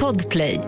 Podplay.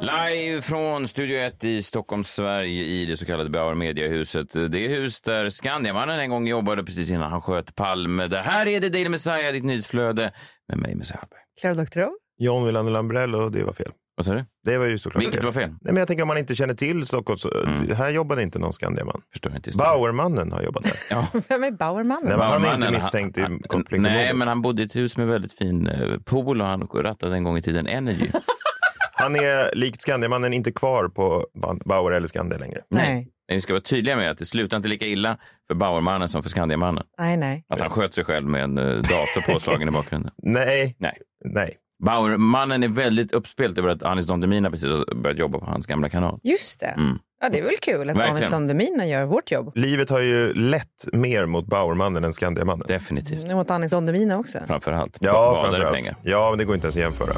Live från Studio 1 i Stockholm, Sverige i det så kallade Bauer Mediahuset. Det hus där Skandiamannen en gång jobbade precis innan han sköt Palme. Det här är The Daily Messiah, ditt nyhetsflöde med mig, Messiah Hallberg. Clara Doktorow. John Wilander Lambrell och det var fel. Vad sa du? Det var ju såklart Vilket fel. var fel? Nej, men jag tänker om man inte känner till Stockholm så här jobbade inte någon Skandiaman. Förstår inte. Bauermannen har jobbat där. Ja. Vem är Bauermannen? Nej, men han är Bauermannen, inte misstänkt i han- koppling till Nej, mordet. men han bodde i ett hus med väldigt fin eh, pool och han rattade en gång i tiden Energy. Han är likt Skandiamannen inte kvar på Ba- Bauer eller Skandia längre. Nej. Men vi ska vara tydliga med att det slutar inte lika illa för Bauermannen som för Skandiamannen. Nej, nej. Att han sköt sig själv med en eh, dator påslagen i bakgrunden. Nej, Nej. nej. Bauermannen är väldigt uppspelt över att Anis Don Demina precis har börjat jobba på hans gamla kanal. Just det. Mm. Ja, det är väl kul att Verkligen. Anis Don Demina gör vårt jobb. Livet har ju lett mer mot Bauermannen än Skandiamannen. Definitivt. Mot Anis Don Demina också. Framför allt. Ja, framförallt. pengar. Ja, men det går inte ens att jämföra.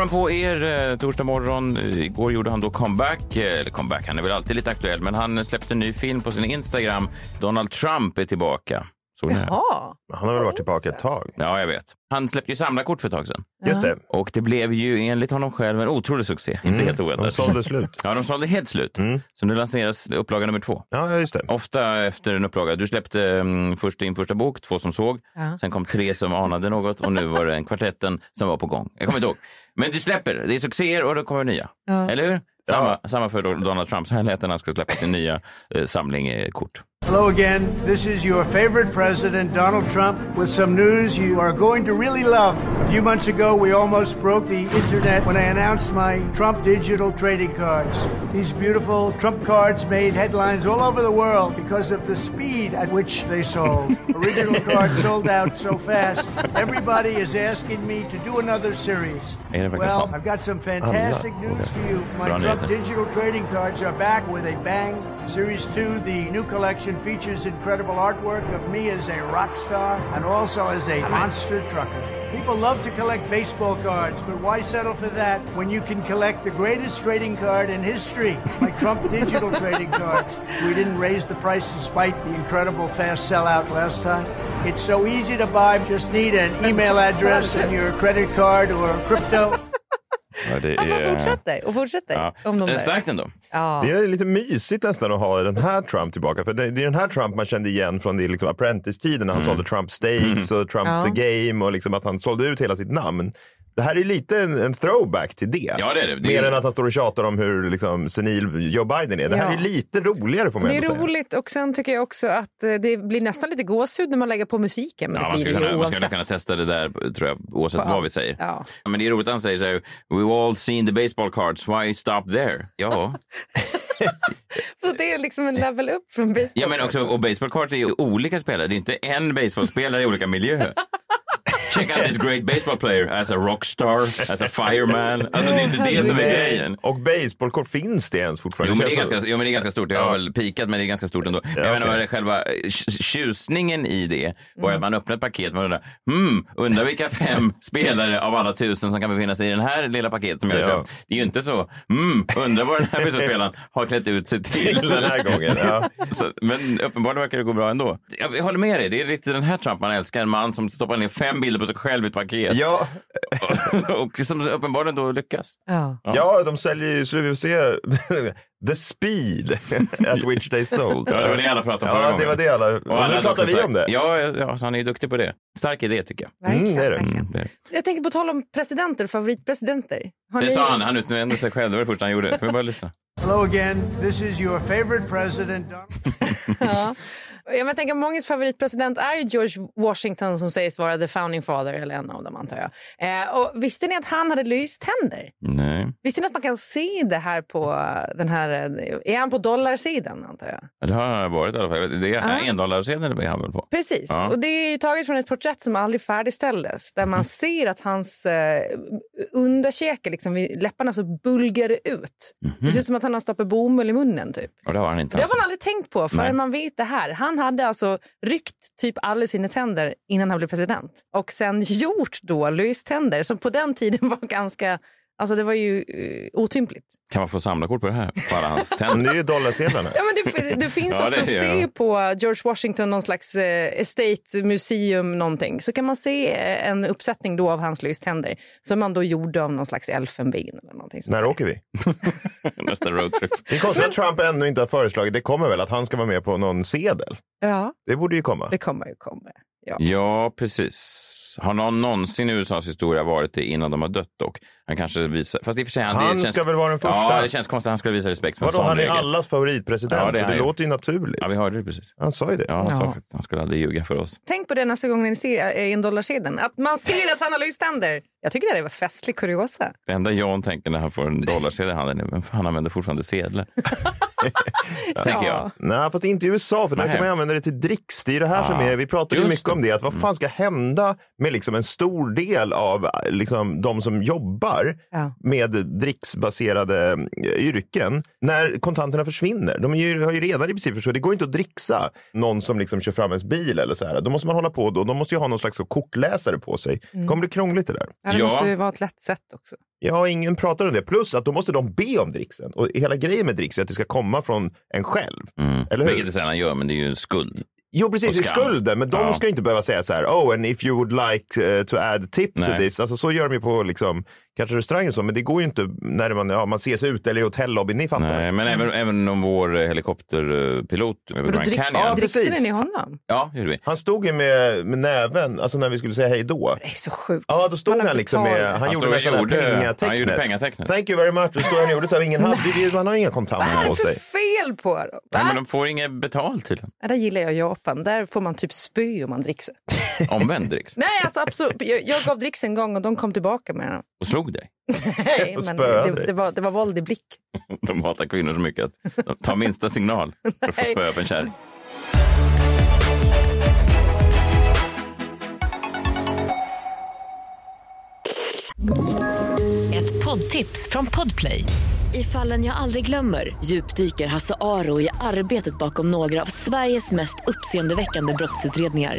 Morgon på er. eh, Torsdag morgon. Igår gjorde han då comeback. eh, Eller comeback, han är väl alltid lite aktuell. Men han släppte en ny film på sin Instagram. Donald Trump är tillbaka. Såg? Jaha. Han har väl varit tillbaka ett tag. Ja, jag vet. Han släppte ju samlarkort för ett tag sedan. Just det. Och det blev ju enligt honom själv en otrolig succé. Inte helt De oväntat. sålde slut. Ja, de sålde helt slut. Mm. Så nu lanseras upplaga nummer två. Ja, just det. Ofta efter en upplaga. Du släppte um, först din första bok, Två som såg. Ja. Sen kom tre som anade något och nu var det en kvartetten som var på gång. Jag kommer inte ihåg. Men du släpper. Det är succéer och det kommer nya. Eller hur? Samma, samma för Donald Trump. Så här lät det när han skulle släppa sin nya eh, samling eh, kort. Hello again. This is your favorite president, Donald Trump, with some news you are going to really love. A few months ago, we almost broke the internet when I announced my Trump digital trading cards. These beautiful Trump cards made headlines all over the world because of the speed at which they sold. Original cards sold out so fast. Everybody is asking me to do another series. Är det verkligen Well. I've got some fantastic Alla. news for you. My Trump digital trading cards are back with a bang. Series 2, the new collection, features incredible artwork of me as a rock star and also as a monster trucker. People love to collect baseball cards, but why settle for that when you can collect the greatest trading card in history, my Trump digital trading cards? We didn't raise the price despite the incredible fast sellout last time. It's so easy to buy, just need an email address and your credit card or crypto. Det Han bara fortsätter och fortsätter. Ja. Om de där. Starkt ändå. Ja. Det är lite mysigt nästan att ha den här Trump tillbaka. För det, det är den här Trump man kände igen från det liksom Apprentice-tiden när han sålde Trump Stakes och Trump Ja. the Game och liksom att han sålde ut hela sitt namn. Det här är lite en, en throwback till det. Ja, det är det. Det är Mer ju- än att han står och tjatar om hur liksom, senil Joe Biden är. Det här Ja. är lite roligare får man Det är säga. roligt och sen tycker jag också att eh, det blir nästan lite gåshud när man lägger på musiken. Men Ja, det man, det kunna, man ska oavsett. kunna testa det där, tror jag, oavsett På vad allt. vi säger. Ja. Men det är roligt att han säger så här, we've all seen the baseball cards, why stop there? Ja, Så det är liksom en level up från baseball. ja men också, och baseball cards är ju olika spelare, det är inte en baseballspelare i olika miljöer. Check out this great baseball player as a rockstar, as a fireman. Alltså det är inte det som är grejen. Och baseballkort, finns det ens fortfarande? Jo men, det är ganska, jo, men det är ganska stort. Det har Ja. väl pikat, men det är ganska stort ändå. Men jag menar, själva tj- tjusningen i det var att man öppnar ett paket och undrar, hmm, undrar vilka fem spelare av alla tusen som kan befinna sig i den här lilla paketet som jag har Ja. köpt. Det är ju inte så, hmm, undrar vad den här baseballspelaren har klätt ut sig till. Till den här gången, ja. Så, men uppenbarligen verkar det gå bra ändå. Jag, jag håller med dig, det är lite den här Trump man älskar. En man som stoppar ner fem bilder på sig själv ett paket. Ja, och som uppenbarligen då lyckas. Ja. ja, de säljer ju, skulle vi se, the speed at which they sold. Ja, det var det alla pratade om förra Ja, det var det alla. Och, Och alla nu pratar vi sagt- om det. Ja, ja, så han är ju duktig på det. Stark idé tycker jag. Verkligen, Mm, det är det. verkligen. Det, är det. Jag tänker på tal om presidenter, favoritpresidenter. Har det ni- sa han, han utnämnde sig själv. Det var det första han gjorde. Ska vi bara lyssna? Hello again. This is your favorite president. Ja. Jag tänker, mångas favoritpresident är ju George Washington som sägs vara the founding father, eller en av dem antar jag. Eh, och visste ni att han hade lyst tänder? Nej. Visste ni att man kan se det här på den här... Är han på dollarsidan antar jag? Ja, Det har han varit i alla fall. Det är Ja. en dollarsedel är han väl på. Precis. Ja. Och det är ju taget från ett porträtt som aldrig färdigställdes. Där man ser att hans eh, underkäke, liksom, vid läpparna så bulgar det ut. Det ser ut som att han har stoppat bomull i munnen typ. Och det har han inte. Det har Alltså. man aldrig tänkt på förrän Nej. man vet det här. Han hade alltså ryckt typ alla sina tänder innan han blev president. Och sen gjort då löständer som på den tiden var ganska Alltså det var ju uh, otympligt. Kan man få samlarkort på det här? På alla hans tänder? det är ju dollarsedlarna. Ja, men det, det finns Ja, också det att se på George Washington, någon slags eh, estate museum någonting. Så kan man se eh, en uppsättning då av hans lyständer som man då gjorde av någon slags elfenben eller någonting. När åker vi? Nästa roadtrip. Det är konstigt att Trump ännu inte har föreslagit, det kommer väl att han ska vara med på någon sedel? Ja, Det borde ju komma. det kommer ju komma. Ja. Ja, precis. Har någon någonsin i USAs historia varit det innan de har dött dock? Han kanske visar... Fast i och för sig... Han det känns... ska väl vara den första? Ja, det känns konstigt han skulle visa respekt för en Vadå, sån han är regel. allas favoritpresident, Ja, det så det ju. låter ju naturligt. Ja, vi hörde det precis. Han sa ju det. Ja, han sa faktiskt han skulle aldrig ljuga för oss. Tänk på det nästa gång ni ser eh, i en dollarsedel. Att man ser att han har lyständer. Jag tycker det var festlig kuriosa. Det enda John tänker när han får en dollarsedel i handen är vem fan använder fortfarande sedlar? Tänker jag. Nej, fast inte i USA, för där Nej. kan man använda det till dricks. Det är det här som är, vi pratar ju mycket det. om det, att vad fan ska hända med liksom en stor del av liksom, de som jobbar Ja. med dricksbaserade eh, yrken när kontanterna försvinner. De är ju, har ju redan i princip försvunnit. Det går inte att dricksa någon som liksom kör fram ens bil eller så här. Då måste man hålla på då. De måste ju ha någon slags kortläsare på sig. Det kommer bli krångligt det där. Ja, det Ja. måste ju vara ett lätt sätt också. Ja, ingen pratar om det. Plus att då måste de be om dricksen. Och hela grejen med dricks är att det ska komma från en själv. Eller hur? Vilket det sällan gör, men det är ju en skuld. Jo, precis. I skam. skulden. Men de Ja. ska inte behöva säga så här, oh, and if you would like eh, to add tip to Nej. this. Alltså så gör de ju på liksom, kanske restauranger och så, men det går ju inte när man, ja, man ses ute eller i hotellobbyn. Ni fattar. Nej, men även, även om vår eh, helikopterpilot över då Grand Canyon. Ja, precis. ni honom? Ja, det gjorde vi. Han stod ju med, med näven, alltså när vi skulle säga hej då. Det är så sjukt. Ja, då stod Man har han liksom med, han, Han gjorde här gjorde- pengatecknet. han gjorde pengatecknet. Thank you very much. Då stod han och gjorde så här, ingen hade, det- man har inga Vad kontanter är på det för sig. fel på dem? Nej, men de får inget betalt tydligen. Ja, där gillar jag Japan. Där får man typ spy om man dricksar. Omvänd dricks. Nej, alltså absolut. Jag, jag gav dricks en gång och de kom tillbaka med den. Och slog dig. Nej, men det, dig. det, var, det var våld i blick. De hatar kvinnor så mycket att de tar minsta signal för att få spöa upp en kärring. Ett poddtips från Podplay. I fallen jag aldrig glömmer djupdyker Hasse Aro i arbetet bakom några av Sveriges mest uppseendeväckande brottsutredningar.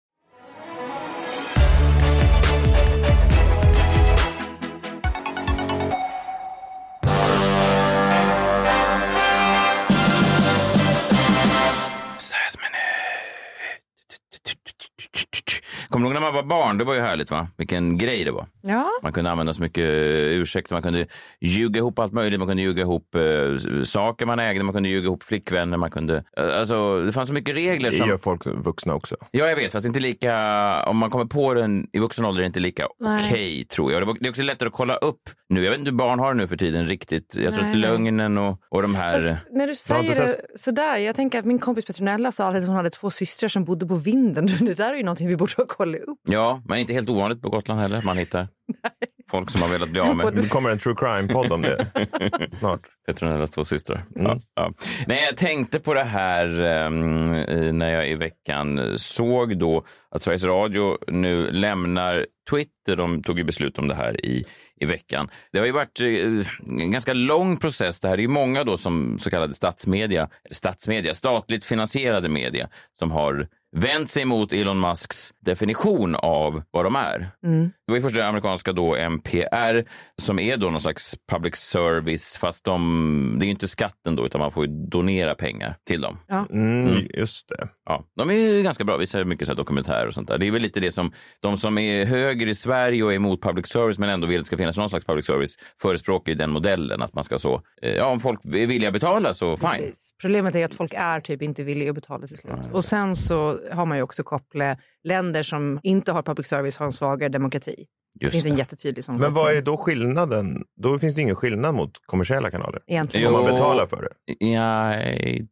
Kommer du ihåg när man var barn? Det var ju härligt va? Vilken grej det var. Ja, Man kunde använda så mycket ursäkter, man kunde ljuga ihop allt möjligt, man kunde ljuga ihop eh, saker man ägde, man kunde ljuga ihop flickvänner, man kunde... eh, alltså, det fanns så mycket regler Det som... gör folk vuxna också. Ja, jag vet, fast inte lika... Om man kommer på den i vuxen ålder är det inte lika okej, tror jag. Det är också lättare att kolla upp nu. Jag vet inte hur barn har det nu för tiden riktigt. Jag tror Nej, att lögnen och, och de här... Fast när du säger det sådär. Jag tänker att min kompis Petronella sa alltid att hon hade två systrar som bodde på vinden. Det där är ju någonting vi borde ha kollat upp. Ja, men inte helt ovanligt på Gotland heller. Man hittar folk som har velat bli av med Det kommer en true crime-podd om det snart. Petronellas två systrar. Ja, ja. Nej, jag tänkte på det här eh, när jag i veckan såg då att Sveriges Radio nu lämnar Twitter. De tog ju beslut om det här i, i veckan. Det har ju varit eh, en ganska lång process. Det här är ju många då som så kallade statsmedia, statsmedia, statligt finansierade media som har vänt sig mot Elon Musks definition av vad de är. Det var ju först det amerikanska då NPR som är då någon slags public service fast de, det är ju inte skatten då utan man får ju donera pengar till dem. Mm, just det. Ja, de är ganska bra, visar mycket så här dokumentärer och sånt där. Det är väl lite det som de som är höger i Sverige och är emot public service men ändå vill att det ska finnas någon slags public service förespråkar ju den modellen att man ska så, eh, ja om folk är villiga betala så fine. Precis. Problemet är att folk är typ inte villiga att betala till slut. Och sen så har man ju också kopplat länder som inte har public service har en svagare demokrati. Det Just finns en det. jättetydlig sån Men vad är då skillnaden? Då finns det ingen skillnad mot kommersiella kanaler. Egentligen. Om man betalar för det. Ja,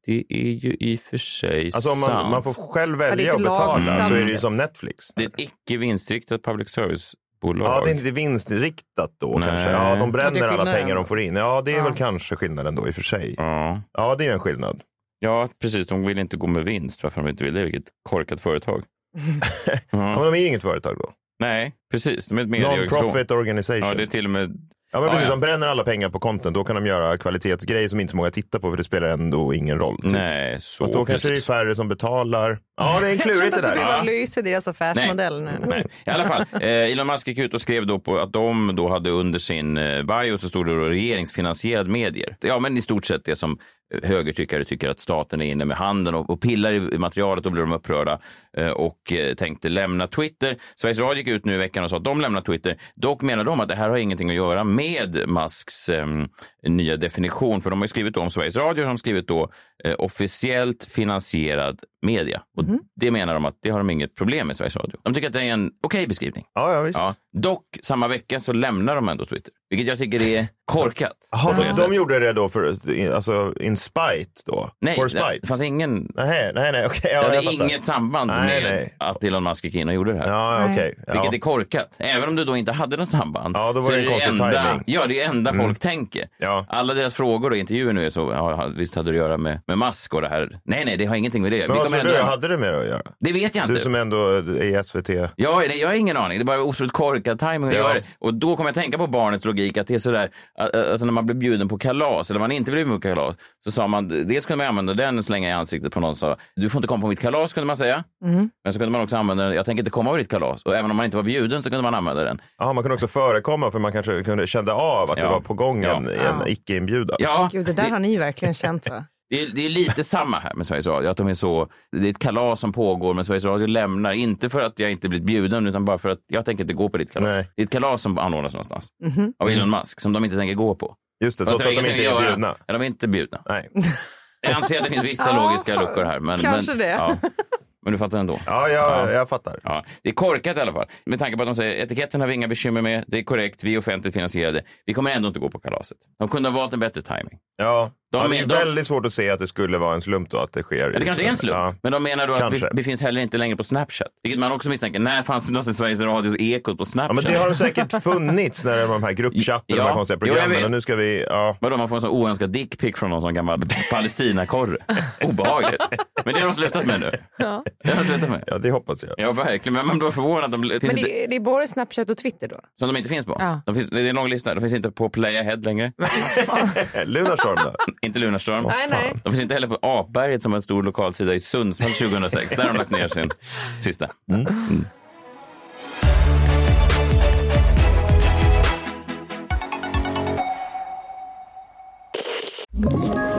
det är ju i och för sig Alltså om man, sant. man får själv välja att betala lagstadgat. så är det ju som Netflix. Det är ett icke vinstriktat public service-bolag. Ja, det är inte vinstriktat då Nej. kanske. Ja, de bränner alla pengar de får in. Ja, det är Ja. väl kanske skillnaden då i och för sig. Ja. Ja, det är en skillnad. ja, precis. De vill inte gå med vinst. Varför de inte vill det? Vilket korkat företag. ja, men de är inget företag då. Nej, precis. De är ett. Non-profit organization. Ja, det är till och med... Ja, men precis, ja. De bränner alla pengar på content. Då kan de göra kvalitetsgrejer som inte så många tittar på för det spelar ändå ingen roll. Typ. Nej, så Fast då kanske det är precis. färre som betalar. Ja, det är en Jag tror klurigt inte det att det där. blir Ja. analys i deras affärsmodell nu. Nej. I alla fall, eh, Elon Musk gick ut och skrev då på att de då hade under sin eh, bio så stod det då regeringsfinansierad medier. Ja, men i stort sett det som högertyckare tycker att staten är inne med handen och, och pillar i materialet. Då blir de upprörda eh, och eh, tänkte lämna Twitter. Sveriges Radio gick ut nu i veckan och sa att de lämnar Twitter. Dock menar de att det här har ingenting att göra med Musks eh, nya definition. För de har ju skrivit då om Sveriges Radio, de har skrivit då eh, officiellt finansierad media. Och det menar de att det har de inget problem med Sveriges Radio. De tycker att det är en okej beskrivning. Ja, ja, visst. Ja. Dock, samma vecka så lämnar de ändå Twitter. Vilket jag tycker är korkat. Det de gjorde det då för, alltså in spite då? Nej, For det, spite? det fanns ingen... Nej, nej, nej, det ja, hade jag fattar. inget samband Nej, med nej. att Elon Musk gick in och gjorde det här. Ja, okej. Ja. Vilket är korkat. Även om du då inte hade något samband. Ja, då var så det konstig enda, timing. Mm. Ja, det är enda folk tänker. Ja. Alla deras frågor och intervjuer nu är så, ja, visst hade det att göra med, med Musk och det här. Nej, nej, det har ingenting med det. Men tror du, ändå- hade det med det att göra? Det vet jag Du inte. som ändå är i SVT. Ja, nej, jag har ingen aning. Det är bara otroligt korkad timing. Ja. Och då kommer jag tänka på barnets logik, att det är sådär, alltså när man blir bjuden på kalas, eller man inte blir bjuden på kalas, så sa man, dels kunde man använda den och slänga i ansiktet på någon sa, du får inte komma på mitt kalas, kunde man säga. Men så kunde man också använda den, jag tänker inte komma på ditt kalas. Och även om man inte var bjuden så kunde man använda den. Ja, man kunde också förekomma för man kanske kunde kände av att det Ja. var på gång en, Ja. en icke-inbjudan. Ja, Gud, det där har ni verkligen känt va? Det är, det är lite samma här med Sveriges Radio. Att de är så, det är ett kalas som pågår, men Sveriges Radio lämnar. Inte för att jag inte blivit bjuden, utan bara för att jag tänker inte gå på ditt kalas. Nej. Det är ett kalas som anordnas någonstans. Av Elon Musk, som de inte tänker gå på. Just det, trots att de inte är bjudna. Ja, de är inte bjudna. Nej. Jag anser att det finns vissa Ja, logiska luckor här. Men, kanske men, det. Ja. Men du fattar ändå. Ja, jag, jag fattar. Ja, det är korkat i alla fall. Med tanke på att de säger etiketten har vi inga bekymmer med, det är korrekt, vi är offentligt finansierade. Vi kommer ändå inte gå på kalaset. De kunde ha valt en bättre timing. Ja. De ja, det är de- väldigt svårt att se att det skulle vara en slump då att det sker. Ja, det kanske är en slump. Ja. Men de menar då att vi, Kanske. vi finns heller inte längre på Snapchat. Vilket man också misstänker. När fanns det någonsin Sveriges Radios Ekot på Ja, Snapchat? men det har de säkert funnits när det var de här gruppchatten och Ja. de här konstiga Jo, programmen. vet. och nu ska vi, ja. Vadå, man får en sån oönskad dickpic från någon sån gammal Palestinakorre. Obehagligt. Men det har de slutat med nu. Ja. Det har de slutat med. ja, det hoppas jag. Ja, verkligen. Men man blir förvånad att de... Det finns Men inte, det, det är bara Snapchat och Twitter då? som de inte finns på. Ja. De finns, det är en lång lista. De finns inte på Playahead längre. Lunarstorm då? Inte Lunarstorm. Nej, nej. De finns inte heller på Apberget som var en stor lokalsida i Sundsvall 2006. Där har de lagt ner sin sista. Mm. Ett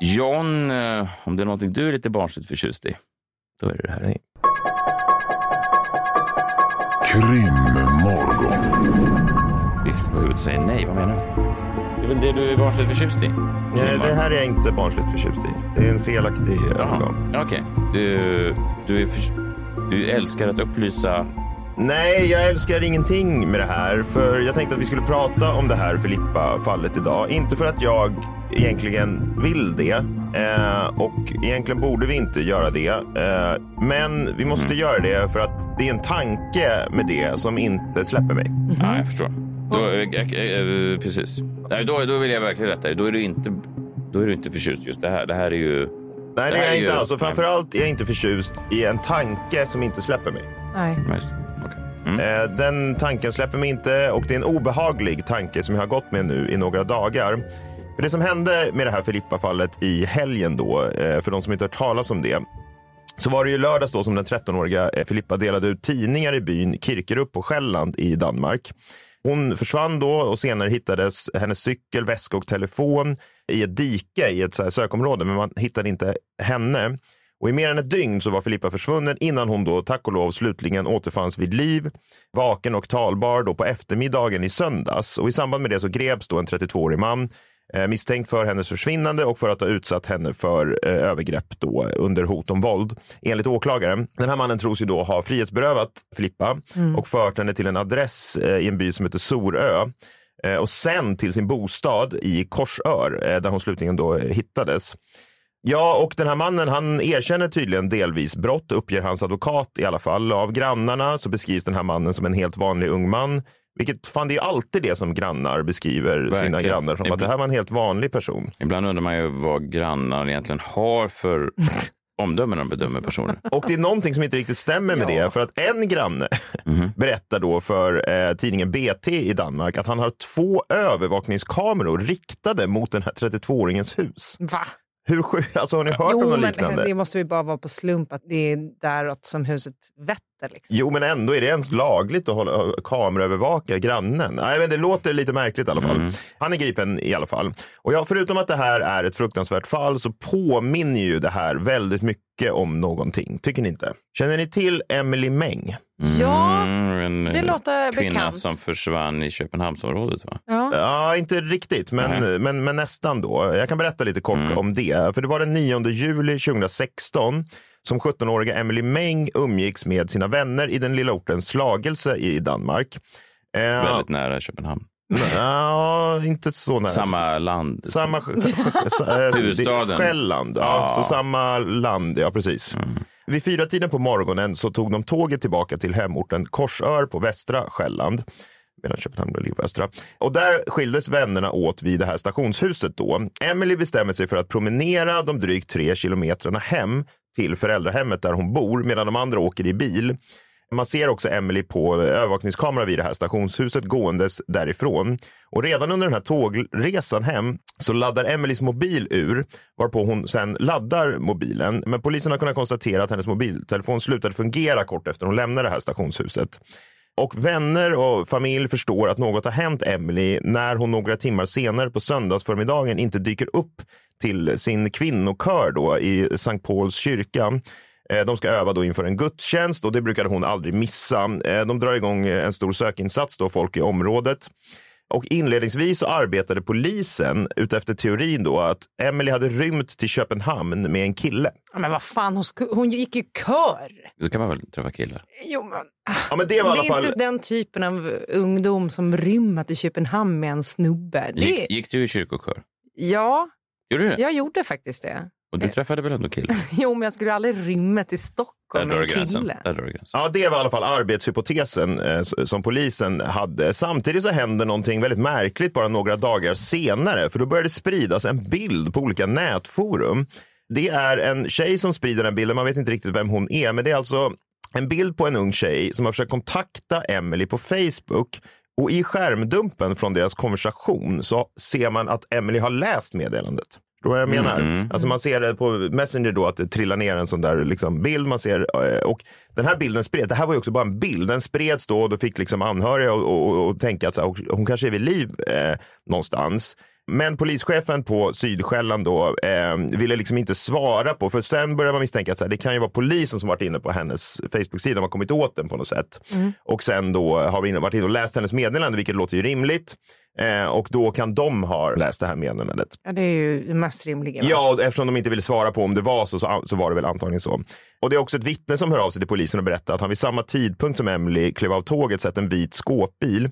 John, eh, om det är någonting du är lite barnsligt förtjust i, då är det det här. Krimmorgon. Viftar på huvudet och säger nej. Vad menar du? Det är väl det du är barnsligt förtjust i? Nej, det här är jag inte barnsligt förtjust i. Det är en felaktig övergång. Okej. Du, du, är för, du älskar att upplysa... Nej, jag älskar ingenting med det här. För jag tänkte att vi skulle prata om det här Filippa-fallet idag. Inte för att jag egentligen vill det. Eh, och egentligen borde vi inte göra det. Eh, men vi måste göra det för att det är en tanke med det som inte släpper mig. Ja, jag förstår. Då, eh, eh, precis. Nej, då, då vill jag verkligen rätta dig. Då är du inte, då är du inte förtjust just det här. Det här är ju... Nej, det här är jag ju- inte alls. Och framförallt är jag inte förtjust i en tanke som inte släpper mig. Nej. Mm. Eh, Den tanken släpper mig inte och det är en obehaglig tanke som jag har gått med nu i några dagar. För det som hände med det här Filippa-fallet i helgen då, eh, för de som inte hört talas om det, så var det ju lördags då som den 13-åriga eh, Filippa delade ut tidningar i byn Kirkerup på Själland i Danmark. Hon försvann då och senare hittades hennes cykel, väska och telefon i ett dike i ett så här sökområde, men man hittade inte henne. Och I mer än ett dygn så var Filippa försvunnen innan hon då tack och lov slutligen återfanns vid liv, vaken och talbar då på eftermiddagen i söndags. Och I samband med det så greps då en 32-årig man eh, misstänkt för hennes försvinnande och för att ha utsatt henne för eh, övergrepp då under hot om våld. Enligt åklagaren. Den här mannen tros ju då ha frihetsberövat Filippa och fört henne till en adress eh, i en by som heter Sorö eh, och sen till sin bostad i Korsör eh, där hon slutligen då eh, hittades. Ja, och den här mannen han erkänner tydligen delvis brott, uppger hans advokat i alla fall. Av grannarna så beskrivs den här mannen som en helt vanlig ung man. Vilket fan, det är ju alltid det som grannar beskriver sina Verkligen. grannar som att det här var en helt vanlig person. Ibland undrar man ju vad grannar egentligen har för omdömen när de bedömer personer. Och det är någonting som inte riktigt stämmer med det. För att en granne Mhm. berättar då för eh, tidningen BT i Danmark att han har två övervakningskameror riktade mot den här 32-åringens hus. Va? Hur sjukt? Alltså, har ni hört Jo, om något liknande? det måste ju bara vara på slump att det är däråt som huset vetter. Liksom. Jo, men ändå är det ens lagligt att hålla, kameraövervaka grannen? Nej, men det låter lite märkligt i alla fall. Mm. Han är gripen i alla fall. Och ja, förutom att det här är ett fruktansvärt fall så påminner ju det här väldigt mycket om någonting. Tycker ni inte? Känner ni till Emily Meng? Ja, Mm, en det eh, låter kvinna bekant. som försvann i Köpenhamnsområdet. Va? ja. Ja, inte riktigt, men, men, men nästan då. Jag kan berätta lite kort Mm. om det. För det var den 9 juli 2016 som 17-åriga Emily Meng umgicks med sina vänner i den lilla orten Slagelse i Danmark. Eh, Väldigt nära Köpenhamn. Ja, inte så nära. Samma land. Samma eh, Huvudstaden. Själland, ja, Ja. så samma land, ja precis. Vid fyra tiden på morgonen så tog de tåget tillbaka till hemorten Korsör på västra Själland. Medan Köpenhamn ligger på östra. Och där skildes vännerna åt vid det här stationshuset då. Emily bestämmer sig för att promenera de drygt tre kilometrarna hem till föräldrahemmet där hon bor medan de andra åker i bil. Man ser också Emily på övervakningskamera vid det här stationshuset gåendes därifrån. Och redan under den här tågresan hem så laddar Emelies mobil ur varpå hon sen laddar mobilen. Men polisen har kunnat konstatera att hennes mobiltelefon slutade fungera kort efter hon lämnade det här stationshuset. Och vänner och familj förstår att något har hänt Emily när hon några timmar senare på söndagsförmiddagen inte dyker upp till sin kvinnokör då i Sankt Pauls kyrka. Eh, De ska öva då inför en gudstjänst och det brukade hon aldrig missa. Eh, De drar igång en stor sökinsats då, folk i området. Och inledningsvis så arbetade polisen utefter teorin då att Emily hade rymt till Köpenhamn med en kille. Ja, Men vad fan, hon, sku- hon gick ju kör. Då kan man väl träffa killar? Jo, men, Ja, men det var i det är fall... inte den typen av ungdom som rymmer till Köpenhamn med en snubbe. Det, Gick, gick du i kyrkokör? ja, Gjorde du det? jag gjorde faktiskt det. Och du träffade väl ändå killar? Jo, men jag skulle aldrig rymma till Stockholm med en kille. Där drar du gränsen. Ja, det var i alla fall arbetshypotesen eh, som polisen hade. Samtidigt så händer någonting väldigt märkligt bara några dagar senare, för då började spridas en bild på olika nätforum. Det är en tjej som sprider den bilden, man vet inte riktigt vem hon är, men det är alltså en bild på en ung tjej som har försökt kontakta Emily på Facebook och i skärmdumpen från deras konversation så ser man att Emily har läst meddelandet. Förstår vad jag menar? Alltså man ser det på Messenger då att det trillar ner en sån där liksom bild. Man ser, eh, och den här bilden spreds, det här var ju också bara en bild. Den spreds då och då fick liksom anhöriga och, och, och, och tänka att så här, hon kanske är vid liv eh, någonstans. Men polischefen på Sydsjälland då eh, ville liksom inte svara på, för sen började man misstänka att så här, det kan ju vara polisen som varit inne på hennes Facebook-sida, har kommit åt den på något sätt. Och sen då har vi varit inne och läst hennes meddelande, vilket låter ju rimligt. Eh, och då kan de ha läst det här meddelandet. Ja, det är ju det mest rimliga. va? Ja, eftersom de inte ville svara på om det var så, så, så var det väl antagligen så. Och det är också ett vittne som hör av sig till polisen och berättar att han vid samma tidpunkt som Emily klev av tåget sett en vit skåpbil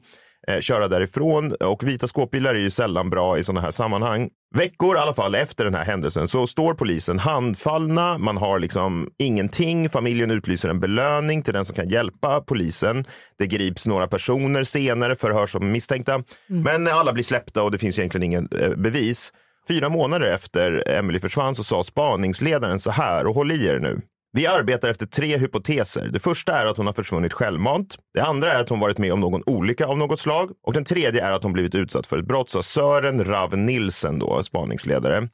eh, köra därifrån. Och vita skåpbilar är ju sällan bra i sådana här sammanhang. Veckor i alla fall efter den här händelsen så står polisen handfallna. Man har liksom ingenting. Familjen utlyser en belöning till den som kan hjälpa polisen. Det grips några personer senare, förhörs som misstänkta. Men alla blir släppta och det finns egentligen ingen eh, bevis. Fyra månader efter Emily försvann så sa spaningsledaren så här, och håll i er nu. Vi arbetar efter tre hypoteser. Det första är att hon har försvunnit självmant. Det andra är att hon varit med om någon olycka av något slag. Och den tredje är att hon blivit utsatt för ett brott, sa Sören Rav Nilsen, då, spaningsledare.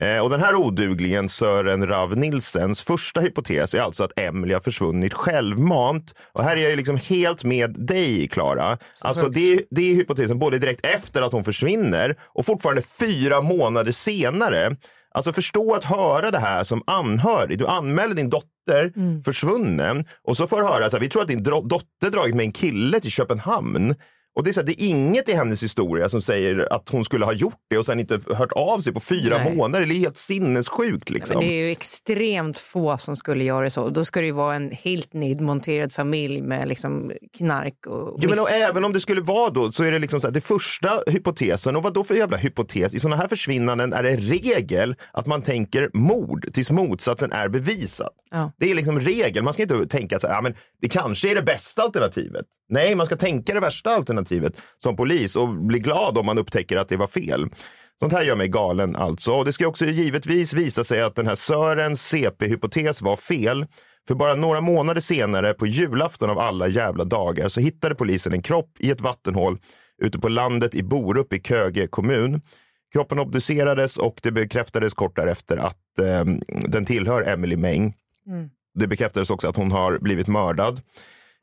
Eh, och den här oduglingen, Sören Rav Nilsens första hypotes är alltså att Emily har försvunnit självmant. Och här är jag ju liksom helt med dig, Klara. Alltså det, det är hypotesen både direkt efter att hon försvinner och fortfarande fyra månader senare. Alltså förstå att höra det här som anhörig. Du anmäler din dotter försvunnen och så får du höra så här, vi tror att din dotter dragit med en kille till Köpenhamn. Och det är, så här, det är inget i hennes historia som säger att hon skulle ha gjort det och sen inte hört av sig på fyra Nej. månader. Det är helt sinnessjukt. Liksom. Men det är ju extremt få som skulle göra så. Då ska det ju vara en helt nedmonterad familj med liksom knark och Jo, men och även om det skulle vara då så är det liksom så här, det första hypotesen, och vad då för jävla hypotes? I sådana här försvinnanden är det regel att man tänker mord tills motsatsen är bevisad. Ja. Det är liksom regel. Man ska inte tänka så här, ja, men det kanske är det bästa alternativet. Nej, man ska tänka det värsta alternativet som polis och bli glad om man upptäcker att det var fel. Sånt här gör mig galen alltså. Och det ska också givetvis visa sig att den här Sörens CP-hypotes var fel. För bara några månader senare, på julafton av alla jävla dagar, så hittade polisen en kropp i ett vattenhål ute på landet i Borup i Köge kommun. Kroppen obducerades och det bekräftades kort därefter att eh, den tillhör Emily Meng. Det bekräftades också att hon har blivit mördad.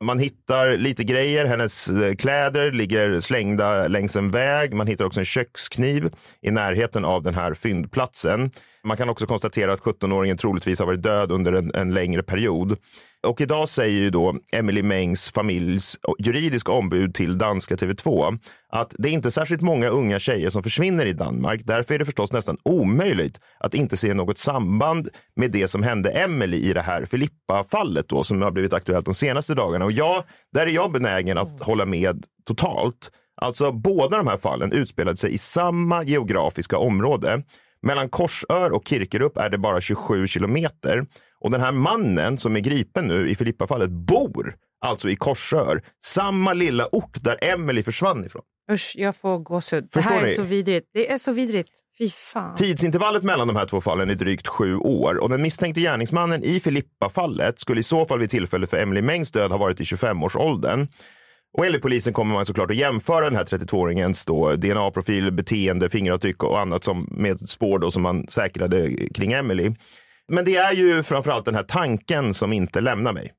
Man hittar lite grejer. Hennes eh, kläder ligger slängda längs en väg. Man hittar också en kökskniv i närheten av den här fyndplatsen. Man kan också konstatera att 17-åringen troligtvis har varit död under en, en längre period. Och idag säger ju då Emily Mengs familjs juridiska ombud till danska TV2 att det är inte särskilt många unga tjejer som försvinner i Danmark. Därför är det förstås nästan omöjligt att inte se något samband med det som hände Emily i det här Filippa-fallet då, som har blivit aktuellt de senaste dagarna. Och jag, där är jag benägen att hålla med totalt. Alltså båda de här fallen utspelade sig i samma geografiska område. Mellan Korsör och Kirkerup är det bara 27 kilometer. Och den här mannen som är gripen nu i Filippa-fallet bor alltså i Korsör, samma lilla ort där Emily försvann ifrån. Usch, jag får gåshud. Det här är ni? så vidrigt. Det är så vidrigt. Fy fan. Tidsintervallet mellan de här två fallen är drygt sju år och den misstänkte gärningsmannen i Filippa-fallet skulle i så fall vid tillfället för Emily Mengs död ha varit i 25-årsåldern. Och enligt polisen kommer man såklart att jämföra den här 32-åringens då DNA-profil, beteende, fingeravtryck och annat som med spår då som man säkrade kring Emily. Men det är ju framförallt den här tanken som inte lämnar mig.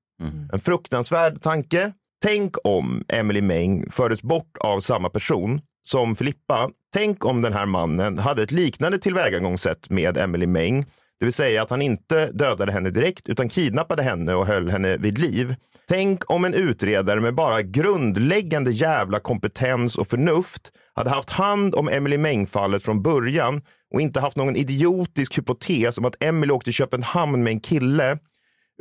En fruktansvärd tanke. Tänk om Emily Meng fördes bort av samma person som Filippa. Tänk om den här mannen hade ett liknande tillvägagångssätt med Emily Meng. Det vill säga att han inte dödade henne direkt utan kidnappade henne och höll henne vid liv. Tänk om en utredare med bara grundläggande jävla kompetens och förnuft hade haft hand om Emily Meng-fallet från början och inte haft någon idiotisk hypotes om att Emily åkte till Köpenhamn med en kille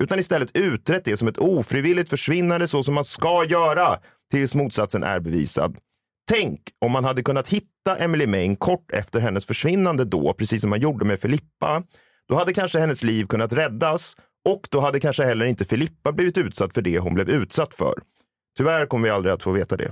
utan istället utrett det som ett ofrivilligt försvinnande så som man ska göra tills motsatsen är bevisad. Tänk om man hade kunnat hitta Emily Meng kort efter hennes försvinnande då, precis som man gjorde med Filippa. Då hade kanske hennes liv kunnat räddas och då hade kanske heller inte Filippa blivit utsatt för det hon blev utsatt för. Tyvärr kommer vi aldrig att få veta det.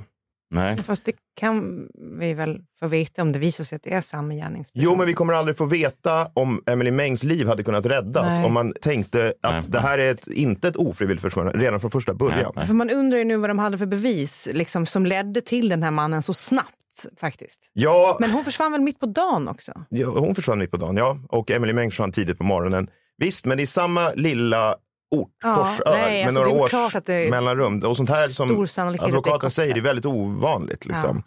Nej. Fast det kan vi väl få veta om det visar sig att det är samma gärningsperson. Jo, men vi kommer aldrig få veta om Emily Mengs liv hade kunnat räddas Nej. om man tänkte att Nej. det här är ett, inte ett ofrivilligt försvinnande redan från första början. Nej. För man undrar ju nu vad de hade för bevis liksom, som ledde till den här mannen så snabbt faktiskt. Ja, Men hon försvann väl mitt på dagen också? Ja, hon försvann mitt på dagen, ja. Och Emily Meng försvann tidigt på morgonen. Visst, men är samma lilla ort, Ja, Korsör, nej, med alltså, några års mellanrum. Och sånt här som advokaten säger, det är väldigt ovanligt. Liksom.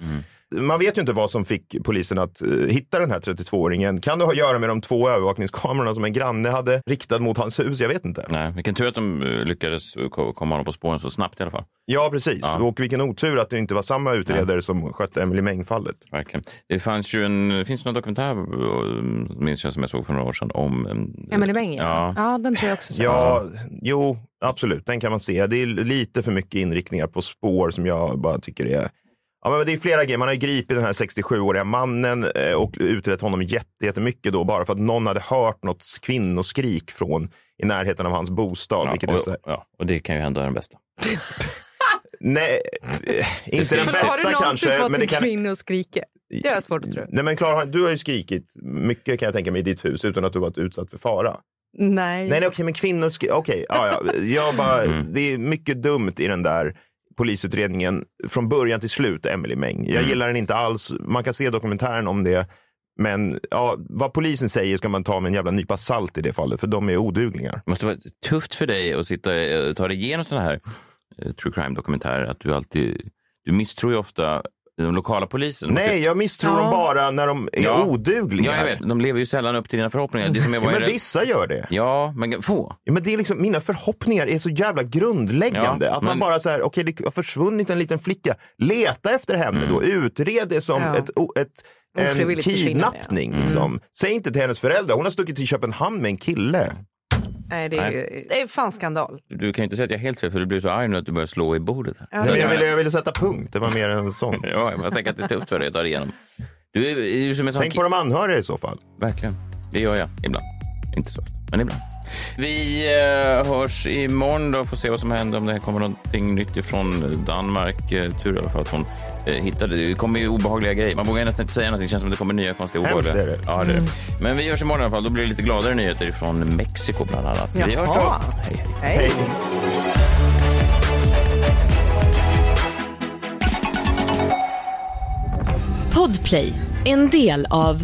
Man vet ju inte vad som fick polisen att eh, hitta den här 32-åringen. Kan det ha att göra med de två övervakningskamerorna som en granne hade riktad mot hans hus? Jag vet inte. Nej, vilken tur att de eh, lyckades eh, ko- komma honom på spåren så snabbt i alla fall. Ja, precis. Ja. Och vilken otur att det inte var samma utredare som skötte Emily Meng-fallet. Verkligen. Det fanns ju en, det finns någon dokumentär, minns jag, som jag såg för några år sedan om... Emily Meng, Ja. ja. den tror jag också. Ja, jo, absolut. Den kan man se. Det är lite för mycket inriktningar på spår som jag bara tycker är... Ja, men det är flera grejer. Man har ju gripit den här 67-åriga mannen eh, och utrett honom jätte- jättemycket då bara för att någon hade hört något kvinnoskrik från i närheten av hans bostad. Ja, vilket är och, här, ja, och det kan ju hända den bästa. nej, eh, inte den vi se. Har bästa du någonsin kanske. fått Men det en kan... skrika? Det har jag svårt att tro. Nej, men Clara, du har ju skrikit mycket kan jag tänka mig i ditt hus utan att du varit utsatt för fara. Nej. Nej, nej okej, men kvinnor... skri- Okej, ja, ja. Jag bara, det är mycket dumt i den där polisutredningen från början till slut, Emily Meng. Jag gillar den inte alls. Man kan se dokumentären om det. Men ja, vad polisen säger ska man ta med en jävla nypa salt i det fallet, för de är odugliga. Det måste vara tufft för dig att sitta, eh, ta dig igenom sådana här eh, true crime-dokumentärer. Att du alltid, du misstror ju ofta den lokala polisen. Nej, jag misstror dem bara när de är Ja. odugliga. Ja, jag vet. De lever ju sällan upp till dina förhoppningar. Det som jag Ja, var men rädd- vissa gör det. Ja, men få. Ja, men det är liksom, mina förhoppningar är så jävla grundläggande. Ja, att man men- bara så här, okej det har försvunnit en liten flicka. Leta efter henne då, utred det som Ja. ett, ett, en kidnappning. Liksom. Säg inte till hennes föräldrar, hon har stuckit till Köpenhamn med en kille. Nej, det, är, det är fan skandal. Du kan ju inte säga att jag är helt fel för du blir så arg nu att du börjar slå i bordet. Här. Nej, men jag, ville, jag ville sätta punkt, det var mer en sån. Ja, jag tänker att det är tufft för dig att ta dig igenom. Du är, är ju som en sån Tänk på de anhöriga i så fall. Verkligen. Det gör jag ibland. Inte så ofta, men ibland. Vi eh, hörs imorgon då, får se vad som händer, om det kommer någonting nytt ifrån Danmark. Eh, tur i alla fall att hon eh, hittade det. Det kommer ju obehagliga grejer. Man vågar nästan inte säga någonting. Det känns som det kommer nya konstiga Hemskt obehagliga. är det. Ja, det är det. Men vi hörs imorgon i alla fall. Då blir det lite gladare nyheter från Mexiko bland annat. Vi hörs då. Hej. Hej. Podplay, en del av